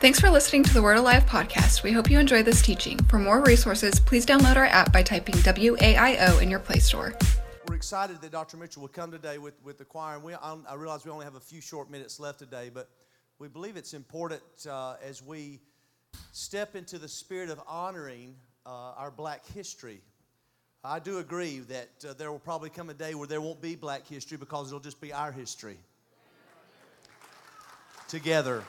Thanks for listening to the Word Alive podcast. We hope you enjoy this teaching. For more resources, please download our app by typing WAIO in your Play Store. We're excited that Dr. Mitchell will come today with, with the choir. And we, I, I realize we only have a few short minutes left today, but we believe it's important uh, as we step into the spirit of honoring uh, our black history. I do agree that uh, there will probably come a day where there won't be black history because it'll just be our history together.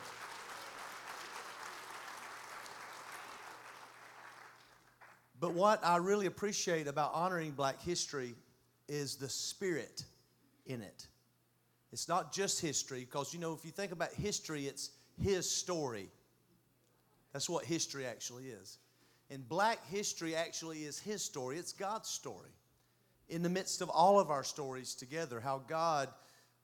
But what I really appreciate about honoring black history is the spirit in it. It's not just history, because you know, if you think about history, it's his story. That's what history actually is. And black history actually is his story, it's God's story. In the midst of all of our stories together, how God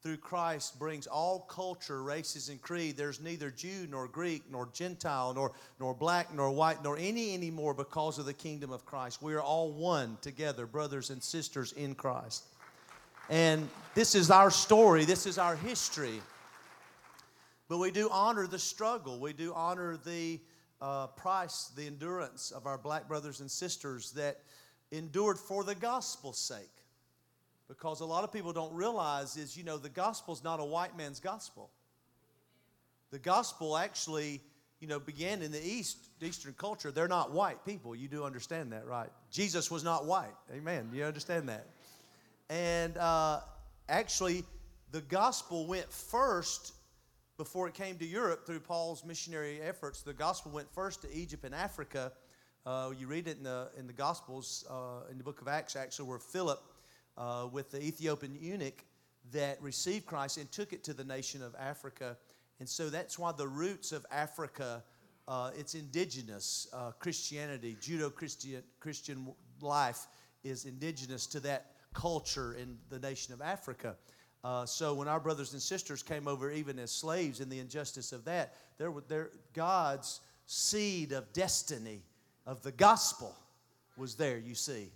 through Christ brings all culture, races, and creed. There's neither Jew nor Greek nor Gentile nor, nor black nor white nor any anymore because of the kingdom of Christ. We are all one together, brothers and sisters in Christ. And this is our story, this is our history. But we do honor the struggle, we do honor the uh, price, the endurance of our black brothers and sisters that endured for the gospel's sake because a lot of people don't realize is you know the gospel is not a white man's gospel. The gospel actually you know began in the east eastern culture. They're not white people. You do understand that right? Jesus was not white. Amen. You understand that. And uh, actually the gospel went first before it came to europe through paul's missionary efforts. The gospel went first to egypt and africa. Uh, you read it in the in the gospels uh, in the book of acts actually where philip uh, with the Ethiopian eunuch that received Christ and took it to the nation of Africa. And so that's why the roots of Africa, uh, it's indigenous uh, Christianity, Judeo Christian life is indigenous to that culture in the nation of Africa. Uh, so when our brothers and sisters came over, even as slaves, in the injustice of that, there were there, God's seed of destiny of the gospel was there. You see,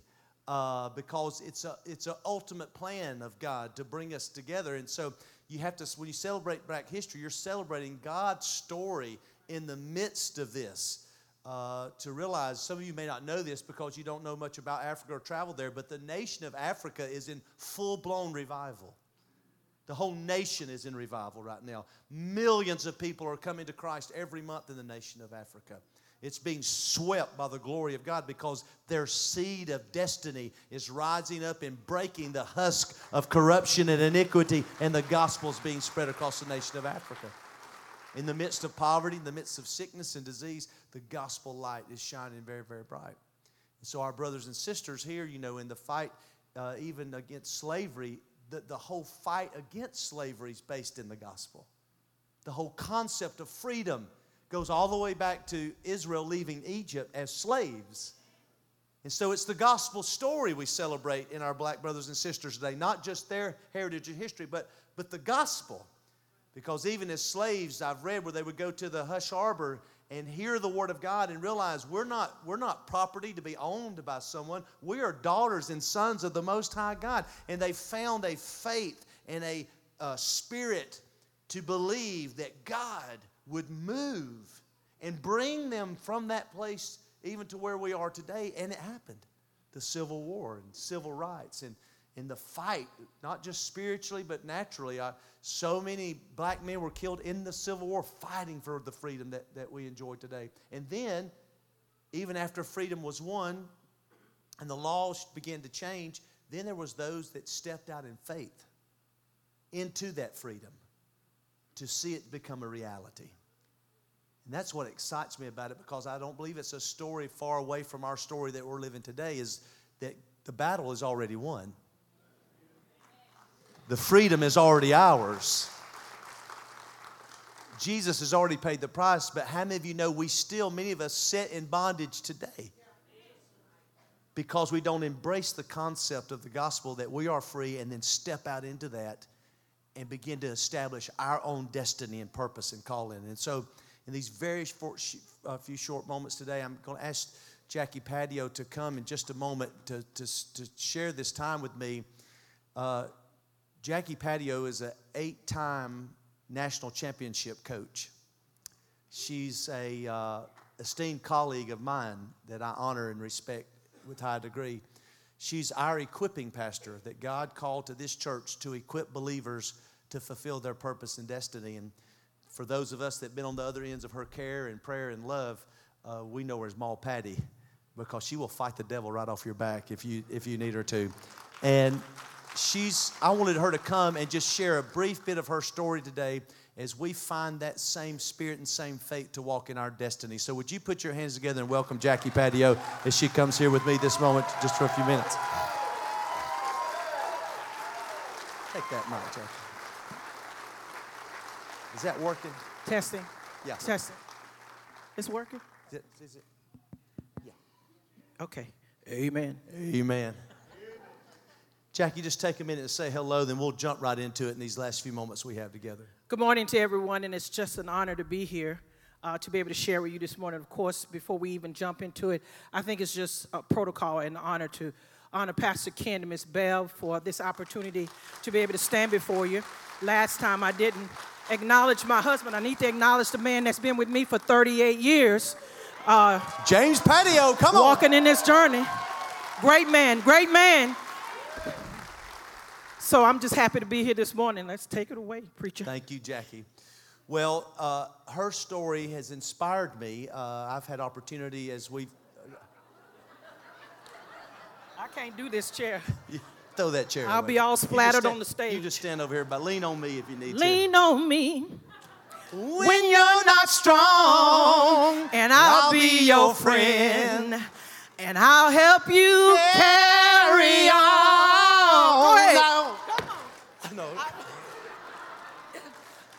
uh, because it's a it's an ultimate plan of God to bring us together. And so you have to when you celebrate Black History, you're celebrating God's story in the midst of this. Uh, to realize some of you may not know this because you don't know much about Africa or travel there, but the nation of Africa is in full blown revival. The whole nation is in revival right now. Millions of people are coming to Christ every month in the nation of Africa. It's being swept by the glory of God because their seed of destiny is rising up and breaking the husk of corruption and iniquity, and the gospel is being spread across the nation of Africa. In the midst of poverty, in the midst of sickness and disease, the gospel light is shining very, very bright. And so, our brothers and sisters here, you know, in the fight uh, even against slavery, the, the whole fight against slavery is based in the gospel. The whole concept of freedom goes all the way back to Israel leaving Egypt as slaves. And so it's the gospel story we celebrate in our black brothers and sisters today, not just their heritage and history, but, but the gospel. Because even as slaves, I've read where they would go to the hush harbor and hear the word of God and realize we're not, we're not property to be owned by someone. We are daughters and sons of the Most High God. And they found a faith and a, a spirit to believe that God would move and bring them from that place even to where we are today. And it happened. The Civil War and civil rights and, and the fight, not just spiritually, but naturally. Uh, so many black men were killed in the Civil War fighting for the freedom that, that we enjoy today. And then, even after freedom was won and the laws began to change, then there was those that stepped out in faith into that freedom to see it become a reality. And that's what excites me about it because I don't believe it's a story far away from our story that we're living today, is that the battle is already won. The freedom is already ours. Jesus has already paid the price, but how many of you know we still, many of us, sit in bondage today? Because we don't embrace the concept of the gospel that we are free and then step out into that and begin to establish our own destiny and purpose and calling. And so, in these very short, uh, few short moments today, I'm going to ask Jackie Patio to come in just a moment to, to, to share this time with me. Uh, Jackie Patio is an eight time national championship coach. She's a uh, esteemed colleague of mine that I honor and respect with high degree. She's our equipping pastor that God called to this church to equip believers to fulfill their purpose and destiny. And for those of us that have been on the other ends of her care and prayer and love, uh, we know her as Maul Patty because she will fight the devil right off your back if you if you need her to. And she's I wanted her to come and just share a brief bit of her story today as we find that same spirit and same faith to walk in our destiny. So would you put your hands together and welcome Jackie Patio as she comes here with me this moment just for a few minutes. Take that mic, Jackie. Is that working? Testing. Yeah. Testing. It's working? Is it, is it? Yeah. Okay. Amen. Amen. Jackie, just take a minute and say hello, then we'll jump right into it in these last few moments we have together. Good morning to everyone, and it's just an honor to be here. Uh, to be able to share with you this morning. Of course, before we even jump into it, I think it's just a protocol and honor to honor Pastor Ken and Miss Bell for this opportunity to be able to stand before you. Last time I didn't acknowledge my husband. I need to acknowledge the man that's been with me for 38 years. Uh, James Patio, come on. Walking in this journey. Great man, great man. So I'm just happy to be here this morning. Let's take it away, preacher. Thank you, Jackie. Well, uh, her story has inspired me. Uh, I've had opportunity as we've. I can't do this chair. Throw that chair. I'll away. be all splattered stand, on the stage. You just stand over here, but lean on me if you need lean to. Lean on me. When you're not strong, and I'll, I'll be, be your friend, friend, and I'll help you carry on.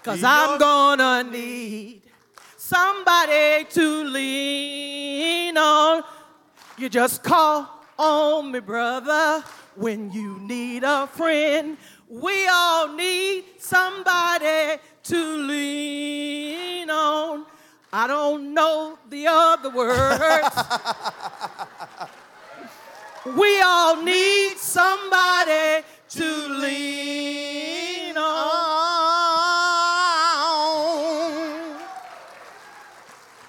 Cause I'm gonna need somebody to lean on. You just call on me, brother, when you need a friend. We all need somebody to lean on. I don't know the other words. we all need somebody to lean on.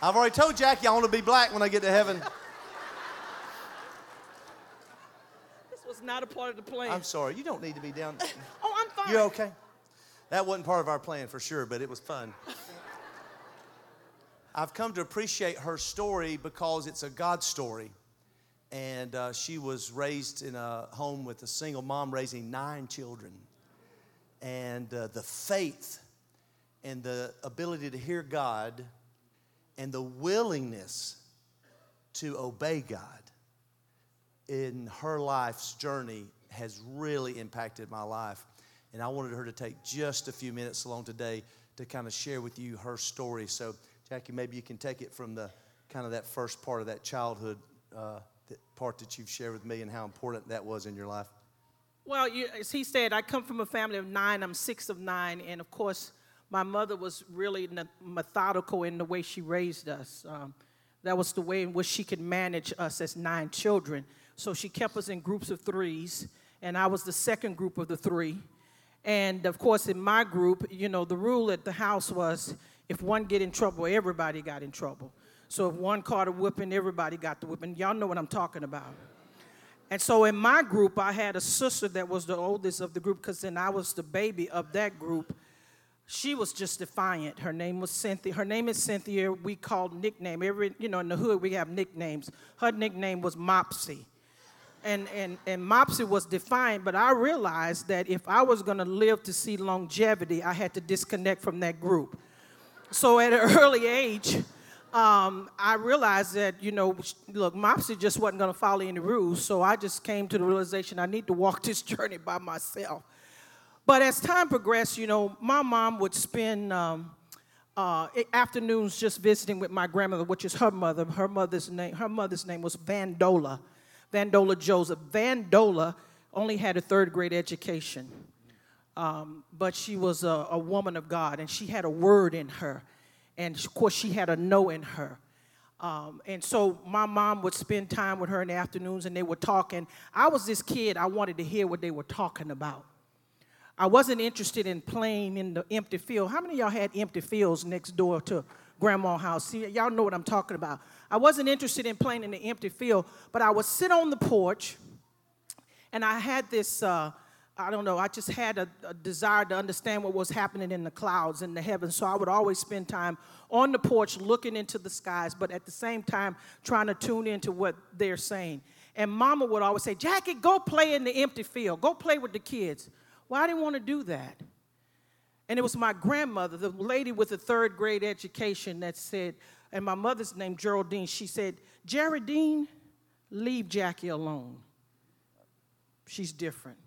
I've already told Jackie I want to be black when I get to heaven. This was not a part of the plan. I'm sorry. You don't need to be down. oh, I'm fine. You're okay. That wasn't part of our plan for sure, but it was fun. I've come to appreciate her story because it's a God story. And uh, she was raised in a home with a single mom raising nine children. And uh, the faith and the ability to hear God and the willingness to obey God in her life's journey has really impacted my life. And I wanted her to take just a few minutes along today to kind of share with you her story. So, Jackie, maybe you can take it from the kind of that first part of that childhood uh, that part that you've shared with me and how important that was in your life. Well, you, as he said, I come from a family of nine. I'm six of nine. And of course, my mother was really methodical in the way she raised us. Um, that was the way in which she could manage us as nine children. So she kept us in groups of threes, and I was the second group of the three. And of course, in my group, you know, the rule at the house was if one get in trouble, everybody got in trouble. So if one caught a whipping, everybody got the whipping. Y'all know what I'm talking about. And so in my group, I had a sister that was the oldest of the group because then I was the baby of that group. She was just defiant. Her name was Cynthia. Her name is Cynthia. We called nickname. Every, you know, in the hood, we have nicknames. Her nickname was Mopsy and, and, and Mopsy was defiant, but I realized that if I was going to live to see longevity, I had to disconnect from that group. So at an early age, um, I realized that, you know, look, Mopsy just wasn't going to follow any rules, so I just came to the realization I need to walk this journey by myself. But as time progressed, you know, my mom would spend um, uh, afternoons just visiting with my grandmother, which is her mother. Her mother's name, her mother's name was Vandola. Vandola Joseph. Vandola only had a third grade education, um, but she was a, a, woman of God and she had a word in her. And of course, she had a no in her. Um, and so my mom would spend time with her in the afternoons and they were talking. I was this kid, I wanted to hear what they were talking about. I wasn't interested in playing in the empty field. How many y'all had empty fields next door to grandma's house. See, y'all know what I'm talking about. I wasn't interested in playing in the empty field, but I would sit on the porch, and I had this. Uh, I don't know, I just had a, a, desire to understand what was happening in the clouds in the heavens. So I would always spend time on the porch looking into the skies, but at the same time trying to tune into what they're saying. And mama would always say, Jackie, go play in the empty field, go play with the kids. Well, I didn't want to do that. And it was my grandmother, the lady with the third grade education, that said, and my mother's name, Geraldine, she said, Geraldine, leave Jackie alone. She's different.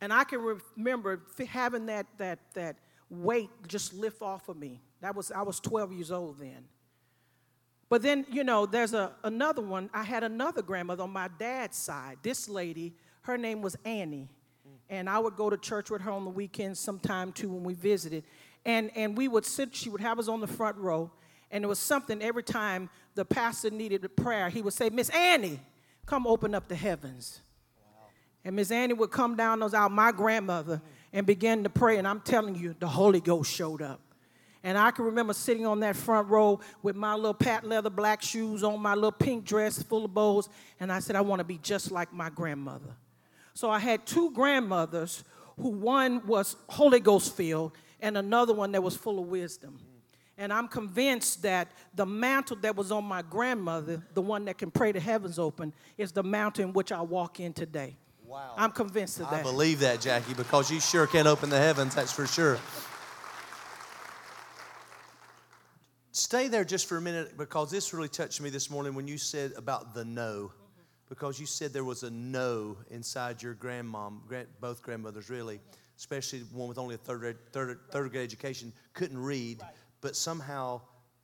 And I can remember having that, that, that weight just lift off of me. That was, I was 12 years old then. But then, you know, there's a, another one. I had another grandmother on my dad's side. This lady, her name was Annie. And I would go to church with her on the weekends sometime too when we visited. And, and we would sit, she would have us on the front row. And it was something every time the pastor needed a prayer, he would say, Miss Annie, come open up the heavens. And Miss Annie would come down those out, my grandmother, and begin to pray. And I'm telling you, the Holy Ghost showed up. And I can remember sitting on that front row with my little patent leather black shoes on, my little pink dress full of bows. And I said, I want to be just like my grandmother. So I had two grandmothers who one was Holy Ghost filled and another one that was full of wisdom. And I'm convinced that the mantle that was on my grandmother, the one that can pray the heavens open, is the mantle in which I walk in today. Wow. I'm convinced of that. I believe that, Jackie, because you sure can open the heavens, that's for sure. Stay there just for a minute because this really touched me this morning when you said about the no because you said there was a no inside your grandmom, both grandmothers really, especially one with only a third, third, third grade education, couldn't read, right. but somehow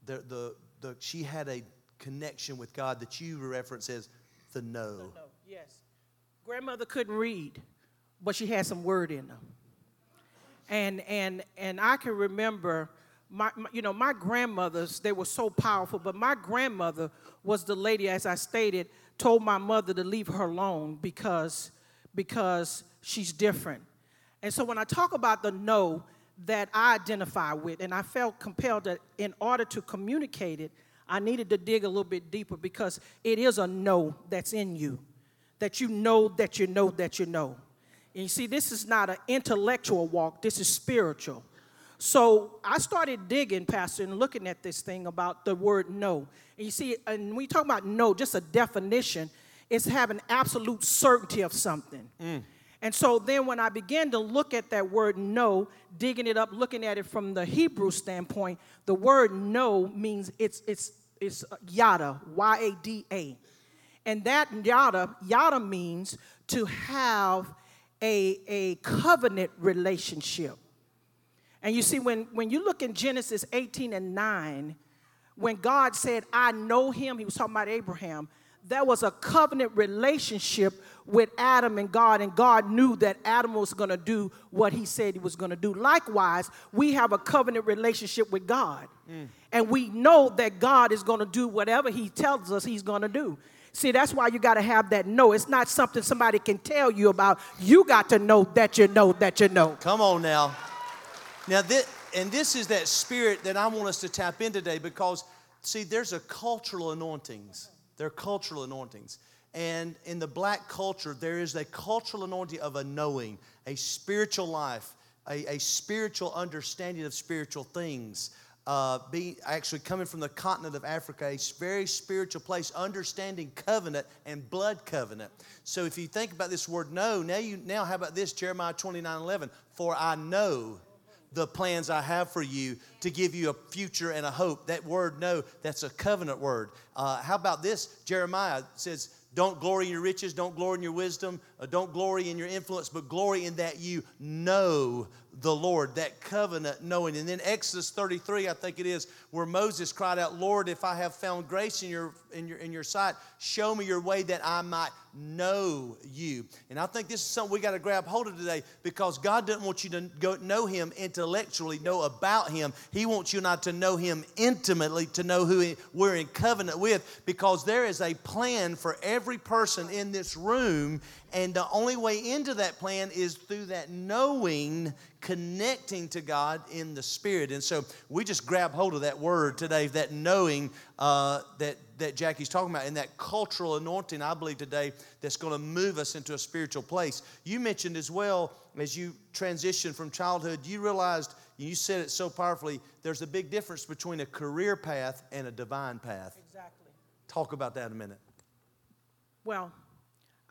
the, the, the, she had a connection with God that you reference as the no. No. Yes. Grandmother couldn't read, but she had some word in her. And, and, and I can remember my, my, you know, my grandmothers, they were so powerful, but my grandmother was the lady, as I stated, told my mother to leave her alone because, because she's different. And so when I talk about the no that I identify with, and I felt compelled that in order to communicate it, I needed to dig a little bit deeper because it is a no that's in you, that you know that you know that you know. And you see, this is not an intellectual walk, this is spiritual. So I started digging, Pastor, and looking at this thing about the word no. And you see, and we talk about no, just a definition, it's having absolute certainty of something. Mm. And so then when I began to look at that word no, digging it up, looking at it from the Hebrew standpoint, the word no means it's it's it's yada, Y A D A. And that yada, yada means to have a, a covenant relationship. And you see, when, when you look in Genesis 18 and 9, when God said, I know him, he was talking about Abraham, there was a covenant relationship with Adam and God, and God knew that Adam was going to do what he said he was going to do. Likewise, we have a covenant relationship with God, mm. and we know that God is going to do whatever he tells us he's going to do. See, that's why you got to have that know. It's not something somebody can tell you about. You got to know that you know that you know. Come on now. Now, this, and this is that spirit that I want us to tap in today because, see, there's a cultural anointings. There are cultural anointings. And in the black culture, there is a cultural anointing of a knowing, a spiritual life, a, a spiritual understanding of spiritual things. Uh, being actually coming from the continent of Africa, a very spiritual place, understanding covenant and blood covenant. So if you think about this word know, now you now how about this Jeremiah 29 11? For I know the plans I have for you to give you a future and a hope. That word, no, that's a covenant word. Uh, how about this? Jeremiah says, Don't glory in your riches, don't glory in your wisdom, uh, don't glory in your influence, but glory in that you know the Lord, that covenant knowing. And then Exodus 33, I think it is, where Moses cried out, Lord, if I have found grace in your, in your, in your sight, show me your way that I might know you. And I think this is something we got to grab hold of today because God doesn't want you to go know Him intellectually, know about Him. He wants you not to know Him intimately, to know who we're in covenant with because there is a plan for every person in this room And the only way into that plan is through that knowing, connecting to God in the Spirit. And so we just grab hold of that word today, that knowing uh, that, that Jackie's talking about, and that cultural anointing, I believe, today that's going to move us into a spiritual place. You mentioned as well, as you transitioned from childhood, you realized, you said it so powerfully, there's a big difference between a career path and a divine path. Exactly. Talk about that a minute. Well,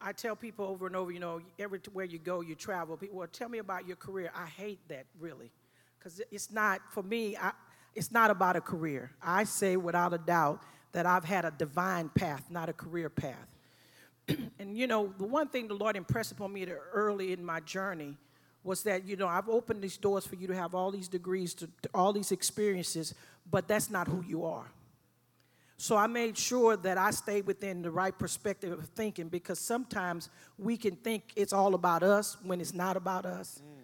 I tell people over and over, you know, everywhere you go, you travel. People, well, tell me about your career. I hate that really, because it's not for me. I, it's not about a career. I say without a doubt that I've had a divine path, not a career path. and you know, the one thing the Lord impressed upon me early in my journey was that you know I've opened these doors for you to have all these degrees, to, to all these experiences, but that's not who you are. So I made sure that I stayed within the right perspective of thinking because sometimes we can think it's all about us when it's not about us. Mm.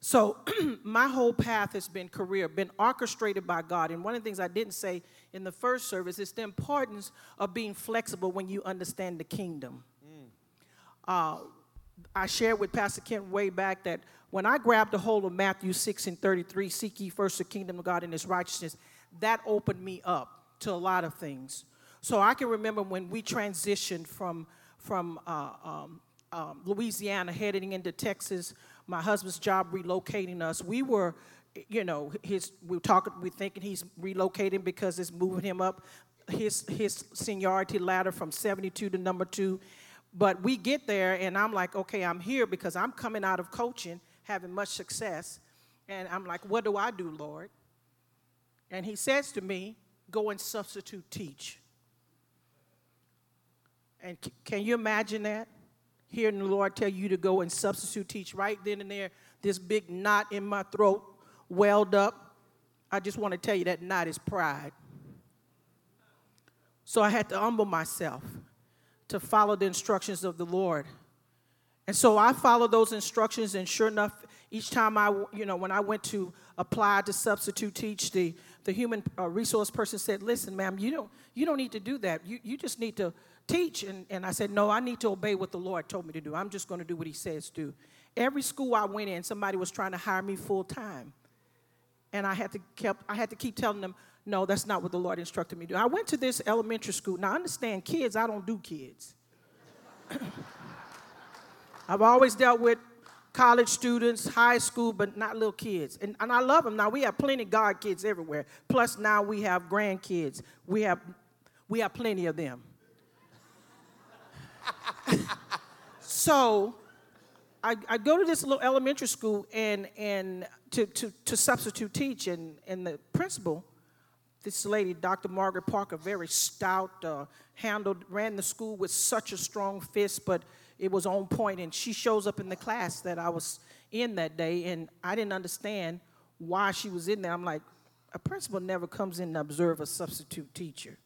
So my whole path has been career, been orchestrated by God. And one of the things I didn't say in the first service is the importance of being flexible when you understand the kingdom. Mm. Uh, I shared with Pastor Kent way back that when I grabbed a hold of Matthew 6 and 33, seek ye first the kingdom of God and his righteousness, that opened me up to a lot of things. So I can remember when we transitioned from, from uh, um, um, Louisiana heading into Texas, my husband's job relocating us, we were, you know, his, we were talking, we thinking he's relocating because it's moving him up his, his seniority ladder from 72 to number two. But we get there, and I'm like, okay, I'm here because I'm coming out of coaching, having much success. And I'm like, what do I do, Lord? And he says to me, go and substitute teach. And can you imagine that? Hearing the Lord tell you to go and substitute teach right then and there, this big knot in my throat welled up. I just want to tell you that knot is pride. So I had to humble myself to follow the instructions of the Lord. And so I followed those instructions, and sure enough, each time I, you know, when I went to apply to substitute teach, the the human uh, resource person said, listen, ma'am, you don't, you don't need to do that. You, you just need to teach. And, and I said, no, I need to obey what the Lord told me to do. I'm just going to do what he says do. Every school I went in, somebody was trying to hire me full time. And I had to kept, I had to keep telling them, no, that's not what the Lord instructed me to do. I went to this elementary school. Now, I understand kids, I don't do kids. I've always dealt with college students, high school, but not little kids. And, and I love them. Now, we have plenty of God kids everywhere. Plus, now we have grandkids. We have, we have plenty of them. so, I, I go to this little elementary school and, and to, to, to substitute teach, and, and the principal, this lady, Dr. Margaret Parker, very stout, uh, handled, ran the school with such a strong fist, but it was on point and she shows up in the class that i was in that day and i didn't understand why she was in there. I'm like a principal never comes in to observe a substitute teacher.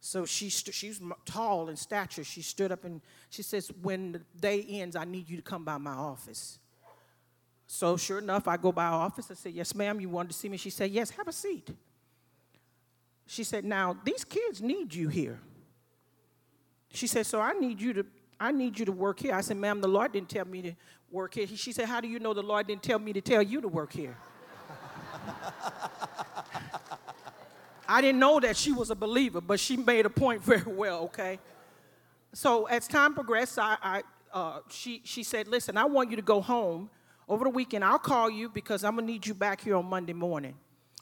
So she st- she's tall in stature. She stood up and she says when the day ends i need you to come by my office. So sure enough i go by her office. I said yes ma'am you wanted to see me? She said yes have a seat. She said now these kids need you here. She said so i need you to I need you to work here. I said, ma'am, the Lord didn't tell me to work here. She said, how do you know the Lord didn't tell me to tell you to work here? I didn't know that she was a believer, but she made a point very well, okay? So as time progressed, I, I uh, she, she said, listen, I want you to go home over the weekend. I'll call you because I'm going to need you back here on Monday morning.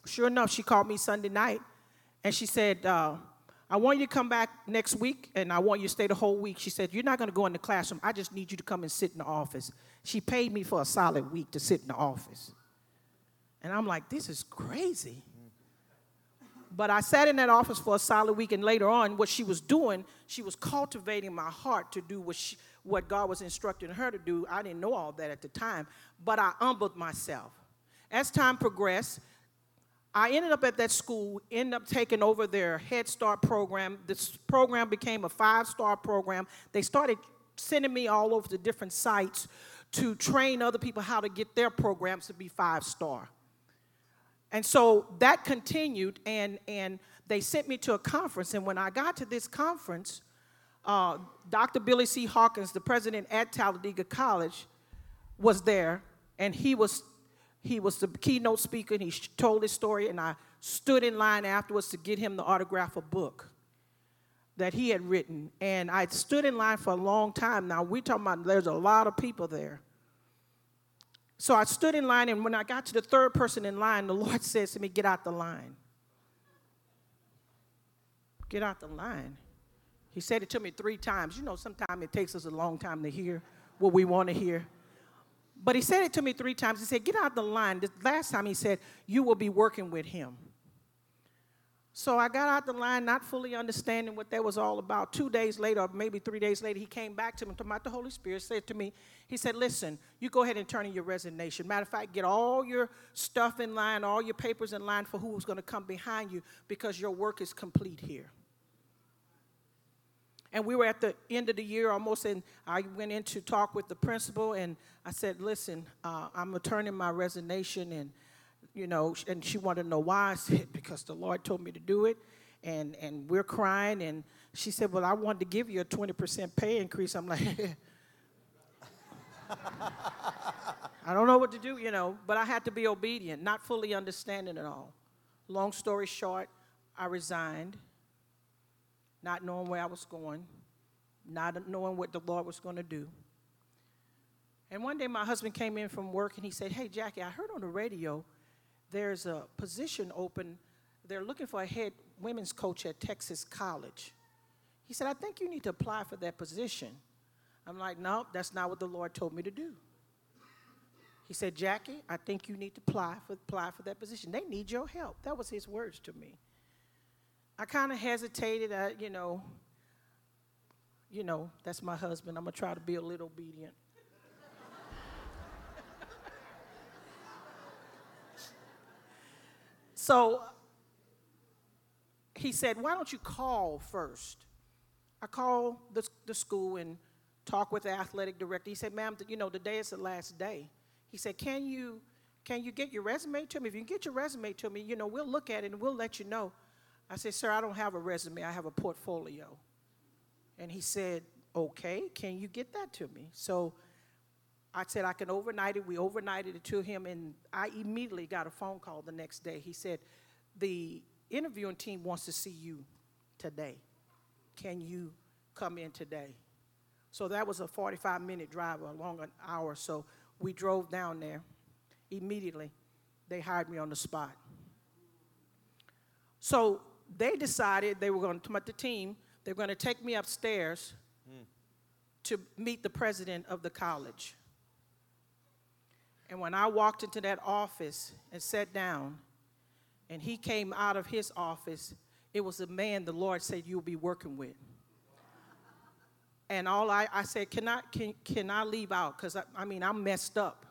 Sure enough, she called me Sunday night, and she said, uh, I want you to come back next week and I want you to stay the whole week. She said, You're not going to go in the classroom. I just need you to come and sit in the office. She paid me for a solid week to sit in the office. And I'm like, This is crazy. But I sat in that office for a solid week, and later on, what she was doing, she was cultivating my heart to do what, she, what God was instructing her to do. I didn't know all that at the time, but I humbled myself. As time progressed, I ended up at that school, ended up taking over their Head Start program. This program became a five star program. They started sending me all over to different sites to train other people how to get their programs to be five star. And so that continued, and, and they sent me to a conference. And when I got to this conference, uh, Dr. Billy C. Hawkins, the president at Talladega College, was there, and he was he was the keynote speaker, and he told his story, and I stood in line afterwards to get him the autograph of a book that he had written. And I stood in line for a long time. Now, we're talking about there's a lot of people there. So I stood in line, and when I got to the third person in line, the Lord says to me, Get out the line. Get out the line. He said it to me three times. You know, sometimes it takes us a long time to hear what we want to hear. But he said it to me three times. He said, Get out the line. The last time he said, You will be working with him. So I got out the line, not fully understanding what that was all about. Two days later, or maybe three days later, he came back to me, talking about the Holy Spirit, said to me, he said, listen, you go ahead and turn in your resignation. Matter of fact, get all your stuff in line, all your papers in line for who's going to come behind you because your work is complete here. And we were at the end of the year almost, and I went in to talk with the principal, and I said, listen, uh, I'm returning my resignation, and you know, and she wanted to know why. I said, because the Lord told me to do it. And, and we're crying. And she said, well, I wanted to give you a 20% pay increase. I'm like, I don't know what to do, you know, but I had to be obedient, not fully understanding it all. Long story short, I resigned, not knowing where I was going, not knowing what the Lord was going to do. And one day my husband came in from work and he said, Hey, Jackie, I heard on the radio there's a position open. They're looking for a head women's coach at Texas College. He said, I think you need to apply for that position. I'm like, no, that's not what the Lord told me to do. He said, Jackie, I think you need to apply for, apply for that position. They need your help. That was his words to me. I kind of hesitated, I, you know, you know, that's my husband. I'm going to try to be a little obedient. So he said, Why don't you call first? I called the, the school and talked with the athletic director. He said, Ma'am, you know, today is the last day. He said, Can you can you get your resume to me? If you can get your resume to me, you know, we'll look at it and we'll let you know. I said, Sir, I don't have a resume, I have a portfolio. And he said, Okay, can you get that to me? So I said I can overnight it. We overnighted it to him, and I immediately got a phone call the next day. He said, The interviewing team wants to see you today. Can you come in today? So that was a 45 minute drive, along an hour. So we drove down there. Immediately, they hired me on the spot. So they decided they were going to the team, they were going to take me upstairs mm. to meet the president of the college. And when I walked into that office and sat down, and he came out of his office, it was a man the Lord said you'll be working with. And all I, I said, can I, can, can I leave out? Because I, I mean, I'm messed up.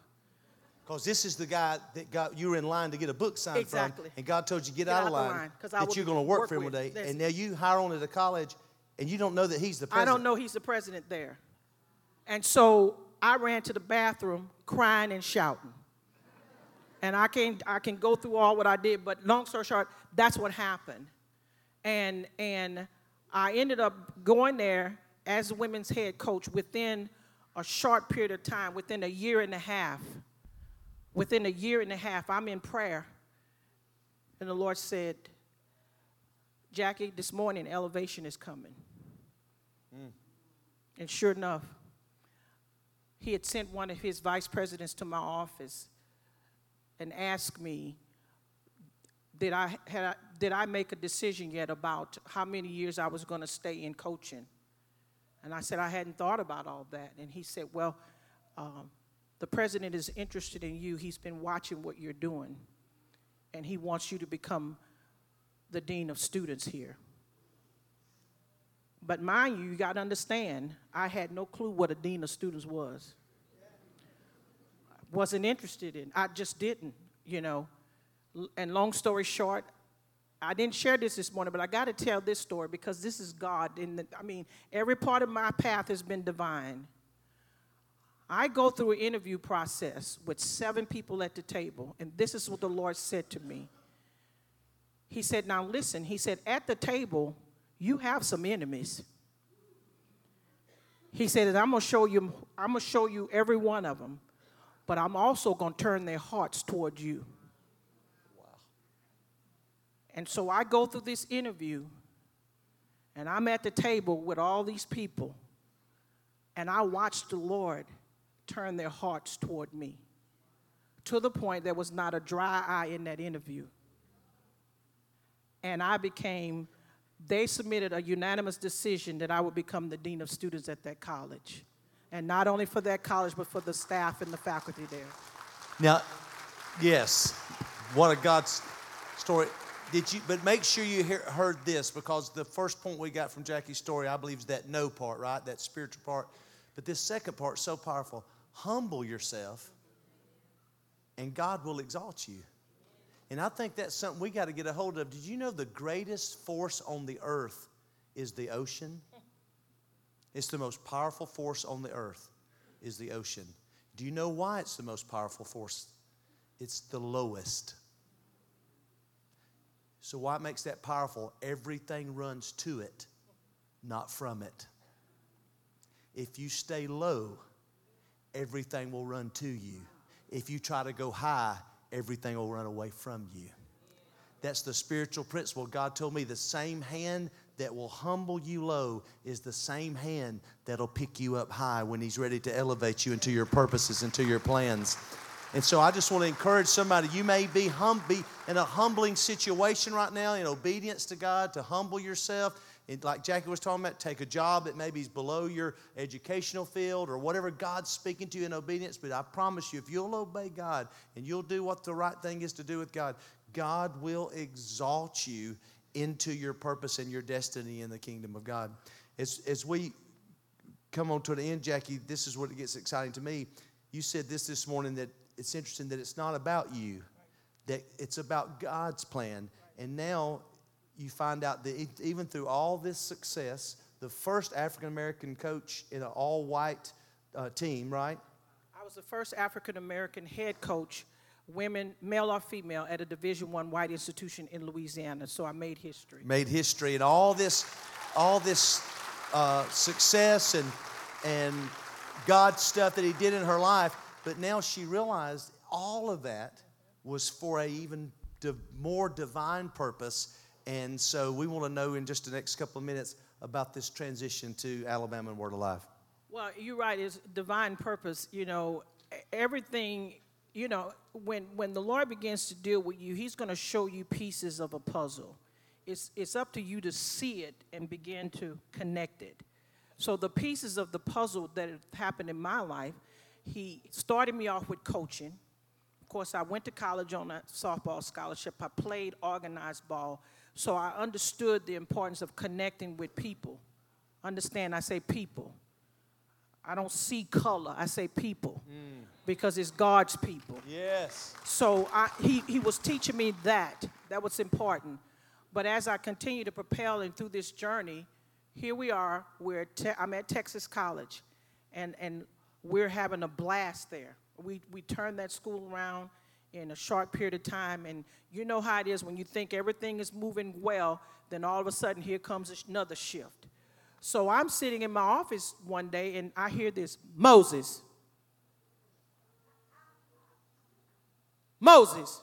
Because this is the guy that got you were in line to get a book signed exactly. from, and God told you get, get out, of line, line that you're going to work, work for him one today. And now you hire on at a college, and you don't know that he's the president. I don't know he's the president there. And so I ran to the bathroom crying and shouting. And I can, I can go through all what I did, but long story short, that's what happened. And, and I ended up going there as the women's head coach within a short period of time, within a year and a half. Within a year and a half, I'm in prayer. And the Lord said, Jackie, this morning elevation is coming. Mm. And sure enough, he had sent one of his vice presidents to my office and asked me, did I, had I, did I make a decision yet about how many years I was going to stay in coaching? And I said, I hadn't thought about all that. And he said, Well, um, the president is interested in you. He's been watching what you're doing, and he wants you to become the dean of students here. But mind you, you got to understand, I had no clue what a dean of students was. Wasn't interested in. I just didn't, you know. And long story short, I didn't share this this morning, but I got to tell this story because this is God. And I mean, every part of my path has been divine. I go through an interview process with seven people at the table, and this is what the Lord said to me. He said, Now listen, he said, at the table, you have some enemies. He said, I'm gonna show you, I'm gonna show you every one of them, but I'm also gonna turn their hearts toward you. Wow. And so I go through this interview, and I'm at the table with all these people, and I watch the Lord turn their hearts toward me. To the point there was not a dry eye in that interview. And I became they submitted a unanimous decision that I would become the dean of students at that college. And not only for that college, but for the staff and the faculty there. Now, yes, what a God's story. Did you? But make sure you hear, heard this because the first point we got from Jackie's story, I believe, is that no part, right? That spiritual part. But this second part so powerful. Humble yourself, and God will exalt you. And I think that's something we got to get a hold of. Did you know the greatest force on the earth is the ocean? It's the most powerful force on the earth is the ocean. Do you know why it's the most powerful force? It's the lowest. So why it makes that powerful? Everything runs to it, not from it. If you stay low, everything will run to you. If you try to go high, everything will run away from you. That's the spiritual principle. God told me the same hand that will humble you low is the same hand that'll pick you up high when He's ready to elevate you into your purposes, into your plans. And so I just want to encourage somebody. You may be, hum- be in a humbling situation right now, in obedience to God, to humble yourself like Jackie was talking about, take a job that maybe is below your educational field or whatever God's speaking to you in obedience. But I promise you, if you'll obey God and you'll do what the right thing is to do with God, God will exalt you into your purpose and your destiny in the kingdom of God. As, as we come on to the end, Jackie, this is what it gets exciting to me. You said this this morning that it's interesting that it's not about you, that it's about God's plan. And now you find out that even through all this success, the first African American coach in an all white uh, team, right? I was the first African American head coach, women, male or female, at a Division One white institution in Louisiana. So I made history. Made history, and all this, all this uh, success and and God stuff that He did in her life. But now she realized all of that was for a even more divine purpose and so we want to know in just the next couple of minutes about this transition to Alabama and Word Alive. Well, you're right. It's divine purpose. You know, everything. You know, when when the Lord begins to deal with you, He's going to show you pieces of a puzzle. It's it's up to you to see it and begin to connect it. So the pieces of the puzzle that have happened in my life, He started me off with coaching. Of course, I went to college on a softball scholarship. I played organized ball. So I understood the importance of connecting with people. Understand, I say people. I don't see color, I say people. Mm. Because it's God's people. Yes. So I, he, he was teaching me that. That was important. But as I continue to propel and through this journey, here we are. We're te- I'm at Texas College, and, and we're having a blast there. We, we turned that school around in a short period of time. And you know how it is when you think everything is moving well, then all of a sudden here comes another shift. So I'm sitting in my office one day and I hear this Moses. Moses.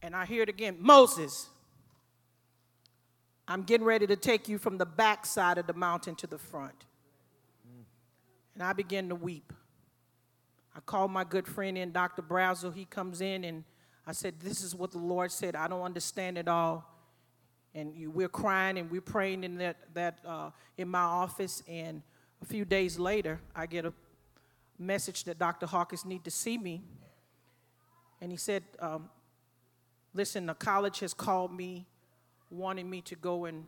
And I hear it again Moses. I'm getting ready to take you from the back side of the mountain to the front. And I begin to weep. I called my good friend in, Dr. Brazel. He comes in and I said, This is what the Lord said. I don't understand it all. And we're crying and we're praying in that, that uh, in my office. And a few days later, I get a message that Dr. Hawkins need to see me. And he said, um, Listen, the college has called me, wanting me to go and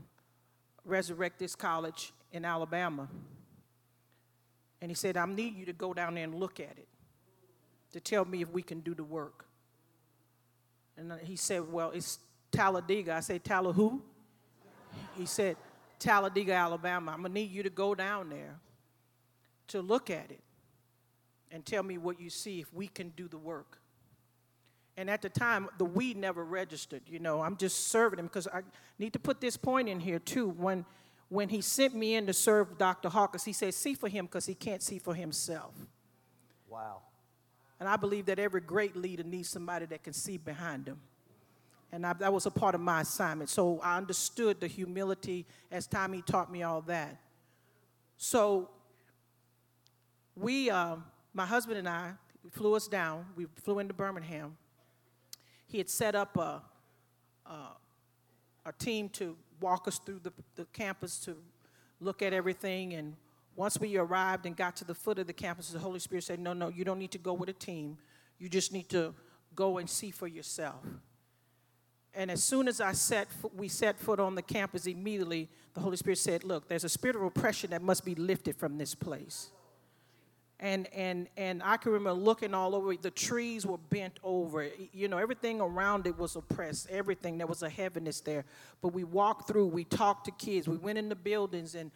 resurrect this college in Alabama. And he said, I need you to go down there and look at it to tell me if we can do the work. And he said, Well, it's Talladega. I said, Talladega? He said, Talladega, Alabama. I'm going to need you to go down there to look at it and tell me what you see if we can do the work. And at the time, the we never registered. You know, I'm just serving him because I need to put this point in here too. When when he sent me in to serve Dr. Hawkins, he said, See for him because he can't see for himself. Wow. And I believe that every great leader needs somebody that can see behind them. And I, that was a part of my assignment. So I understood the humility as Tommy taught me all that. So we, uh, my husband and I, flew us down. We flew into Birmingham. He had set up a, a, a team to walk us through the, the campus to look at everything. And once we arrived and got to the foot of the campus, the Holy Spirit said, No, no, you don't need to go with a team. You just need to go and see for yourself. And as soon as I set, we set foot on the campus, immediately the Holy Spirit said, Look, there's a spirit of oppression that must be lifted from this place. And, and, and I can remember looking all over, the trees were bent over. You know, everything around it was oppressed, everything. There was a heaviness there. But we walked through, we talked to kids, we went in the buildings, and,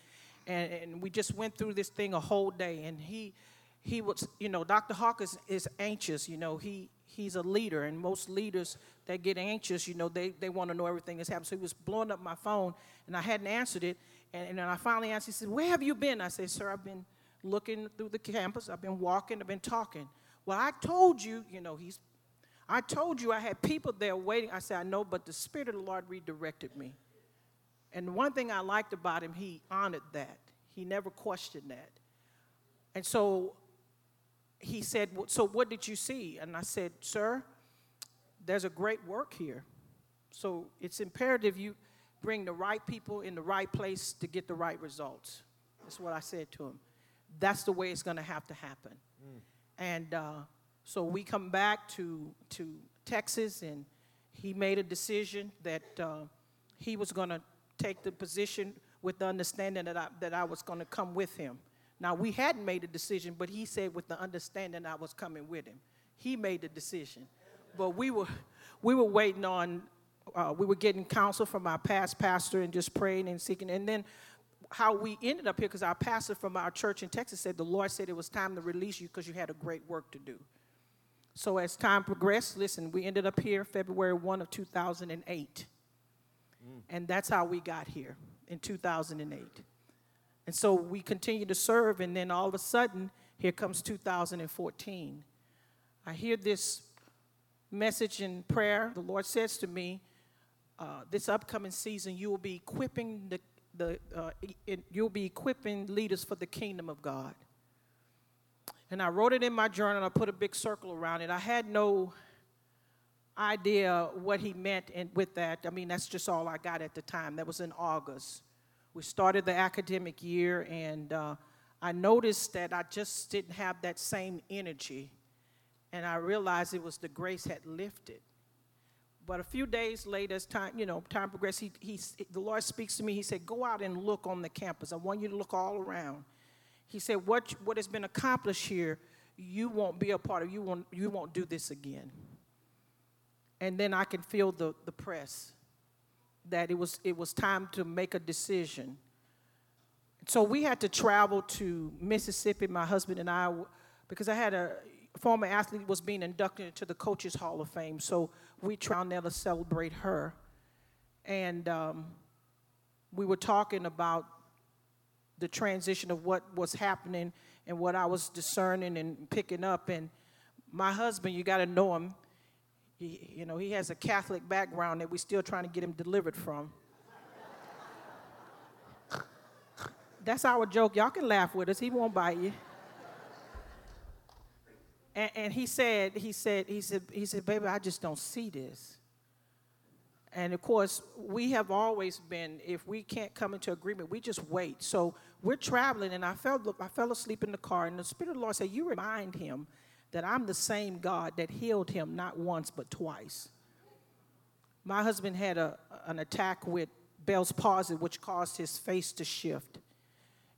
and, and we just went through this thing a whole day. And he, he was, you know, Dr. Hawkins is anxious. You know, he, he's a leader, and most leaders that get anxious, you know, they, they want to know everything that's happened. So he was blowing up my phone, and I hadn't answered it. And, and then I finally answered. He said, Where have you been? I said, Sir, I've been looking through the campus. I've been walking, I've been talking. Well, I told you, you know, he's, I told you I had people there waiting. I said, I know, but the Spirit of the Lord redirected me. And one thing I liked about him, he honored that. He never questioned that. And so he said, So what did you see? And I said, Sir, there's a great work here. So it's imperative you bring the right people in the right place to get the right results. That's what I said to him that's the way it's going to have to happen. Mm. And uh, so we come back to, to Texas, and he made a decision that uh, he was going to take the position with the understanding that I, that I was going to come with him. Now, we hadn't made a decision, but he said with the understanding I was coming with him. He made the decision. But we were, we were waiting on, uh, we were getting counsel from our past pastor and just praying and seeking. And then how we ended up here because our pastor from our church in Texas said the Lord said it was time to release you because you had a great work to do. So as time progressed, listen, we ended up here February 1 of 2008. And that's how we got here in 2008. And so we continue to serve, and then all of a sudden, here comes 2014. I hear this message in prayer. The Lord says to me, uh, This upcoming season, you will be equipping the the, uh, you'll be equipping leaders for the kingdom of God. And I wrote it in my journal, I put a big circle around it. I had no idea what he meant in, with that. I mean, that's just all I got at the time. That was in August. We started the academic year, and uh, I noticed that I just didn't have that same energy. And I realized it was the grace had lifted. But a few days later, as time, you know, time progressed, he, he, the Lord speaks to me. He said, Go out and look on the campus. I want you to look all around. He said, What, what has been accomplished here, you won't be a part of. You won't, you won't do this again. And then I can feel the, the press that it was, it was time to make a decision. So we had to travel to Mississippi, my husband and I, because I had a former athlete was being inducted into the Coaches Hall of Fame. So we tried there to celebrate her. And um, we were talking about the transition of what was happening and what I was discerning and picking up. And my husband, you got to know him. He, you know, he has a Catholic background that we're still trying to get him delivered from. That's our joke. Y'all can laugh with us. He won't bite you. And, and he said, he said, he said, he said, baby, I just don't see this. And of course, we have always been, if we can't come into agreement, we just wait. So we're traveling, and I fell, I fell asleep in the car, and the Spirit of the Lord said, You remind him that I'm the same God that healed him not once, but twice. My husband had a, an attack with Bell's palsy, which caused his face to shift.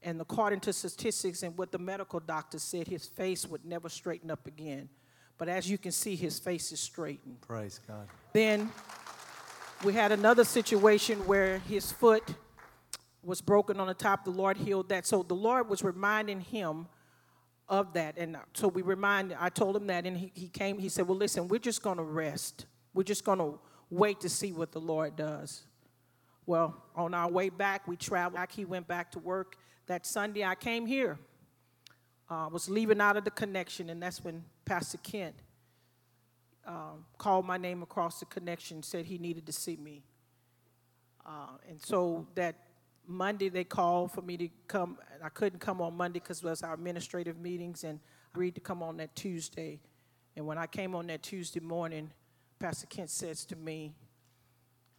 And according to statistics and what the medical doctor said, his face would never straighten up again. But as you can see, his face is straightened. Praise God. Then we had another situation where his foot was broken on the top. The Lord healed that. So the Lord was reminding him of that. And so we remind, I told him that, and he, he came, he said, Well, listen, we're just going to rest. We're just going to wait to see what the Lord does. Well, on our way back, we traveled back. He went back to work. That Sunday, I came here. I uh, was leaving out of the connection, and that's when Pastor Kent um, called my name across the connection, said he needed to see me. Uh, and so that Monday they called for me to come. I couldn't come on Monday because it was our administrative meetings, and I agreed to come on that Tuesday. And when I came on that Tuesday morning, Pastor Kent says to me,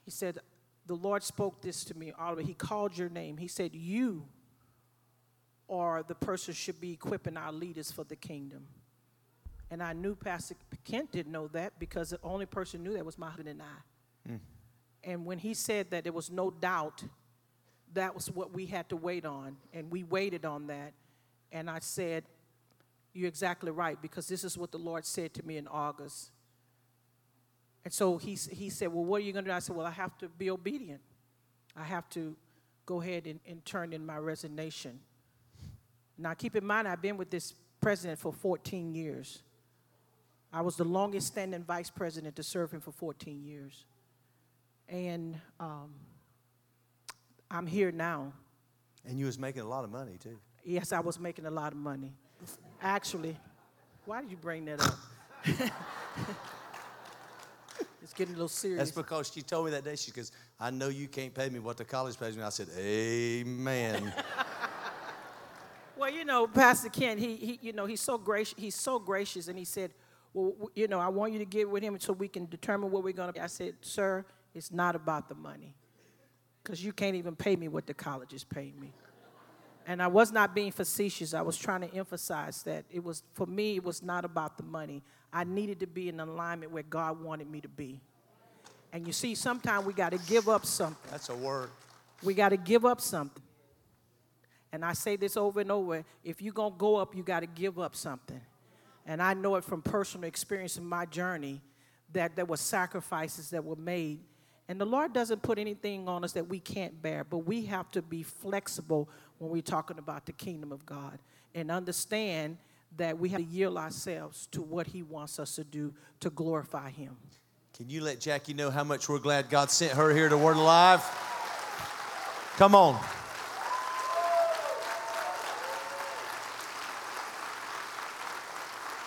he said, the Lord spoke this to me, Oliver. He called your name. He said, You are the person should be equipping our leaders for the kingdom. And I knew Pastor Kent didn't know that because the only person knew that was my husband and I. Mm. And when he said that, there was no doubt that was what we had to wait on. And we waited on that. And I said, You're exactly right, because this is what the Lord said to me in August. And so he, he said, Well, what are you going to do? I said, Well, I have to be obedient. I have to go ahead and, and turn in my resignation. Now, keep in mind, I've been with this president for 14 years. I was the longest standing vice president to serve him for 14 years. And um, I'm here now. And you was making a lot of money, too. Yes, I was making a lot of money. Actually, why did you bring that up? It's getting a little serious. That's because she told me that day, she goes, I know you can't pay me what the college pays me. I said, Amen. well, you know, Pastor Ken, he, he you know, he's so gracious, he's so gracious, and he said, Well, you know, I want you to get with him so we can determine what we're gonna be. I said, Sir, it's not about the money. Because you can't even pay me what the college is paying me. And I was not being facetious. I was trying to emphasize that it was, for me, it was not about the money. I needed to be in alignment where God wanted me to be. And you see, sometimes we got to give up something. That's a word. We got to give up something. And I say this over and over if you're going to go up, you got to give up something. And I know it from personal experience in my journey that there were sacrifices that were made. And the Lord doesn't put anything on us that we can't bear, but we have to be flexible when we're talking about the kingdom of God and understand that we have to yield ourselves to what He wants us to do to glorify Him. Can you let Jackie know how much we're glad God sent her here to Word Alive? Come on.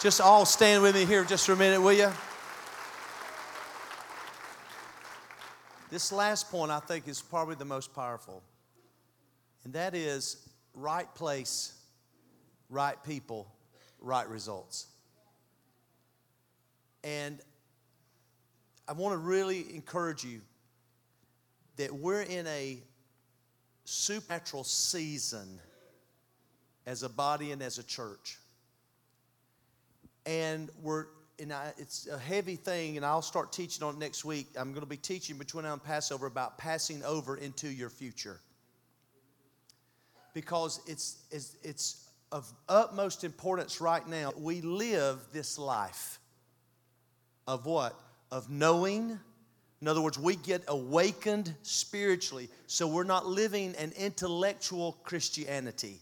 Just all stand with me here just for a minute, will you? This last point I think is probably the most powerful, and that is right place, right people, right results. And I want to really encourage you that we're in a supernatural season as a body and as a church. And we're and I, it's a heavy thing, and I'll start teaching on next week. I'm going to be teaching between now and Passover about passing over into your future. Because it's, it's, it's of utmost importance right now. We live this life of what? Of knowing. In other words, we get awakened spiritually. So we're not living an intellectual Christianity,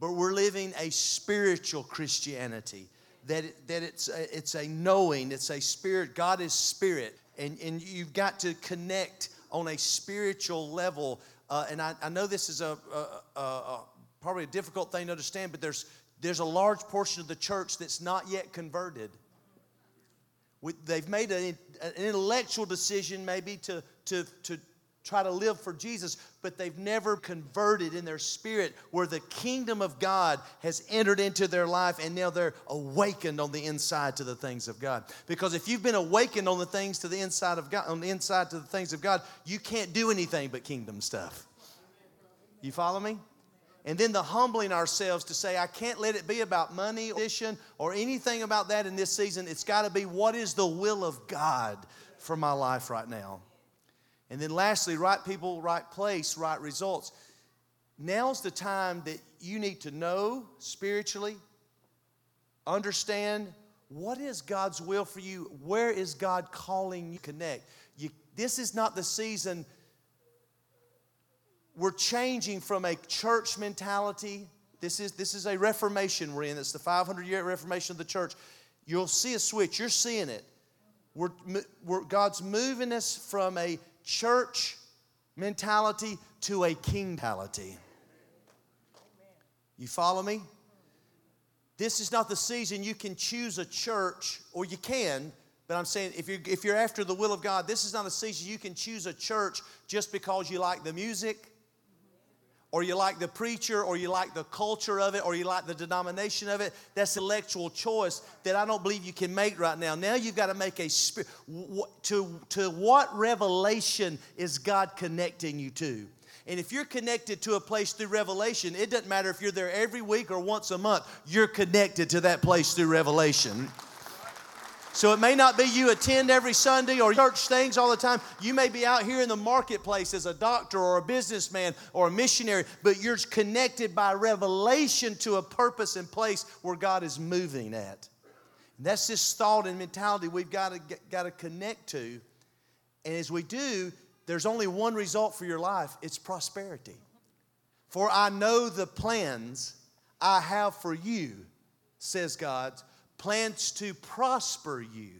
but we're living a spiritual Christianity. That, it, that it's, a, it's a knowing, it's a spirit. God is spirit. And, and you've got to connect on a spiritual level. Uh, and I, I know this is a, a, a, probably a difficult thing to understand, but there's, there's a large portion of the church that's not yet converted. they've made an, an intellectual decision maybe to, to, to try to live for Jesus, but they've never converted in their spirit where the kingdom of God has entered into their life and now they're awakened on the inside to the things of God. Because if you've been awakened on the things to the inside of God, on the inside to the things of God, you can't do anything but kingdom stuff. You follow me? and then the humbling ourselves to say, I can't let it be about money, position, or anything about that in this season. It's got to be what is the will of God for my life right now. And then lastly, right people, right place, right results. Now's the time that you need to know spiritually, understand what is God's will for you, where is God calling you to connect. You, this is not the season we're changing from a church mentality. This is, this is a reformation we're in. It's the 500 year reformation of the church. You'll see a switch. You're seeing it. We're, we're, God's moving us from a church mentality to a king mentality. You follow me? This is not the season you can choose a church, or you can, but I'm saying if you're, if you're after the will of God, this is not a season you can choose a church just because you like the music, or you like the preacher, or you like the culture of it, or you like the denomination of it. That's intellectual choice that I don't believe you can make right now. Now you've got to make a spirit. To, to what revelation is God connecting you to? And if you're connected to a place through revelation, it doesn't matter if you're there every week or once a month, you're connected to that place through revelation. So it may not be you attend every Sunday or church things all the time. You may be out here in the marketplace as a doctor or a businessman or a missionary, but you're connected by revelation to a purpose and place where God is moving at. And that's this thought and mentality we've got to, got to connect to. And as we do, there's only one result for your life it's prosperity. For I know the plans I have for you, says God, plans to prosper you.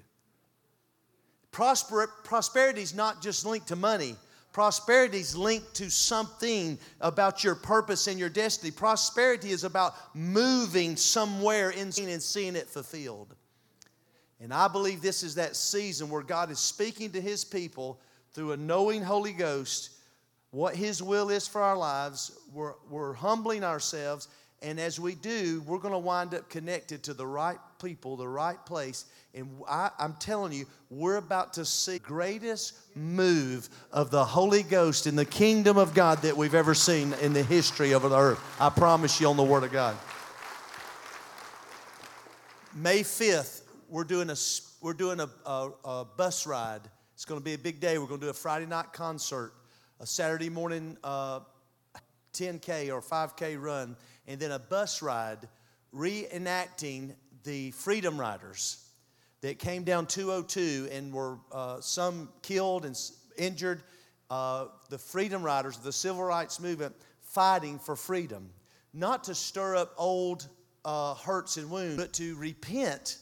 Prosper, prosperity is not just linked to money. Prosperity is linked to something about your purpose and your destiny. Prosperity is about moving somewhere and seeing it fulfilled. And I believe this is that season where God is speaking to his people through a knowing Holy Ghost what His will is for our lives. We're, we're humbling ourselves. And as we do, we're going to wind up connected to the right people, the right place. And I, am telling you, we're about to see greatest move of the Holy Ghost in the kingdom of God that we've ever seen in the history of the earth. I promise you on the Word of God. May 5th, we're doing a, we're doing a, a, a bus ride it's going to be a big day. We're going to do a Friday night concert, a Saturday morning uh, 10K or 5K run, and then a bus ride reenacting the Freedom Riders that came down 202 and were uh, some killed and injured. Uh, the Freedom Riders, the Civil Rights Movement, fighting for freedom. Not to stir up old uh, hurts and wounds, but to repent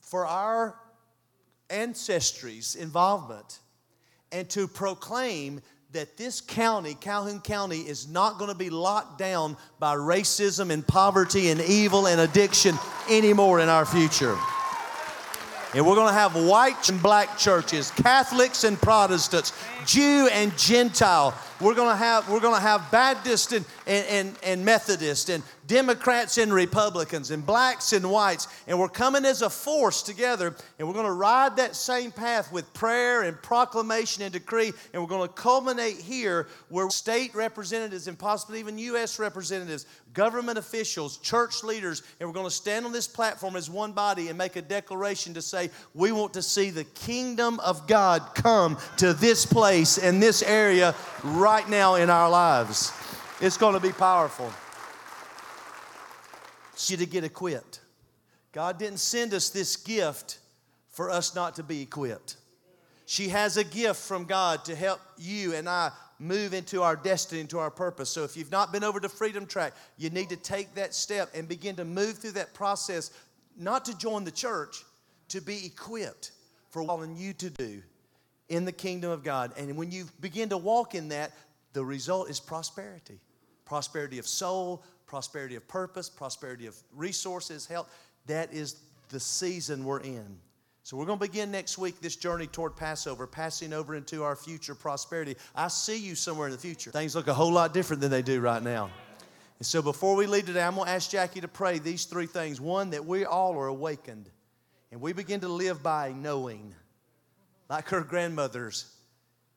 for our ancestry's involvement and to proclaim that this county, Calhoun County, is not going to be locked down by racism and poverty and evil and addiction anymore in our future. And we're going to have white and black churches, Catholics and Protestants, Jew and Gentile. We're going to have, we're going to have Baptist and, and, and, and Methodist and Democrats and Republicans and blacks and whites. And we're coming as a force together and we're going to ride that same path with prayer and proclamation and decree. And we're going to culminate here where state representatives and possibly even U.S. representatives, government officials, church leaders, and we're going to stand on this platform as one body and make a declaration to say, we want to see the kingdom of God come to this place and this area right now in our lives. It's going to be powerful. You to get equipped. God didn't send us this gift for us not to be equipped. She has a gift from God to help you and I move into our destiny, into our purpose. So if you've not been over to Freedom Track, you need to take that step and begin to move through that process, not to join the church, to be equipped for what you to do in the kingdom of God. And when you begin to walk in that, the result is prosperity prosperity of soul, prosperity of purpose, prosperity of resources, health. That is the season we're in. So we're going to begin next week this journey toward Passover, passing over into our future prosperity. I see you somewhere in the future. Things look a whole lot different than they do right now. And so before we leave today, I'm going to ask Jackie to pray these three things. One, that we all are awakened and we begin to live by knowing like her grandmothers,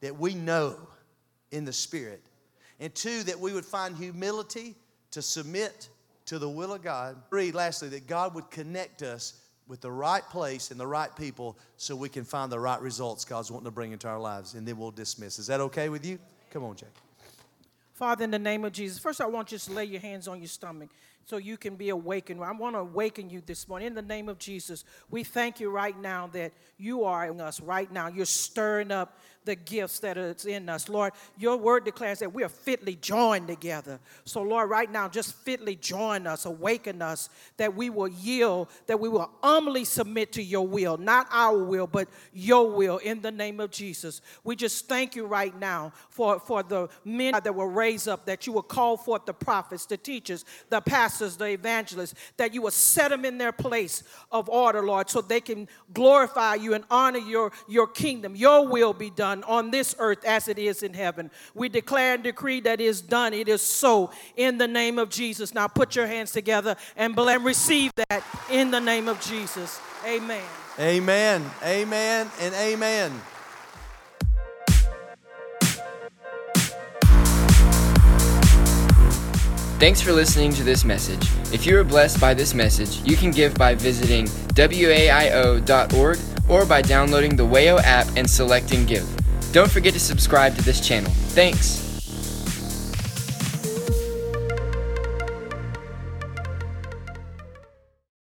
that we know in the Spirit. And two, that we would find humility to submit to the will of God. Three, lastly, that God would connect us with the right place and the right people so we can find the right results God's wanting to bring into our lives. And then we'll dismiss. Is that okay with you? Come on, Jack. Father, in the name of Jesus, first I want you to lay your hands on your stomach. So you can be awakened. I want to awaken you this morning in the name of Jesus. We thank you right now that you are in us right now. You're stirring up the gifts that are in us. Lord, your word declares that we are fitly joined together. So, Lord, right now, just fitly join us, awaken us, that we will yield, that we will humbly submit to your will, not our will, but your will in the name of Jesus. We just thank you right now for, for the men that will raise up, that you will call forth the prophets, the teachers, the pastors, the evangelists, that you will set them in their place of order, Lord, so they can glorify you and honor your, your kingdom. Your will be done on this earth as it is in heaven. We declare and decree that it is done. It is so in the name of Jesus. Now put your hands together and receive that in the name of Jesus. Amen. Amen. Amen and amen. Thanks for listening to this message. If you were blessed by this message, you can give by visiting waio.org or by downloading the Wayo app and selecting Give. Don't forget to subscribe to this channel. Thanks.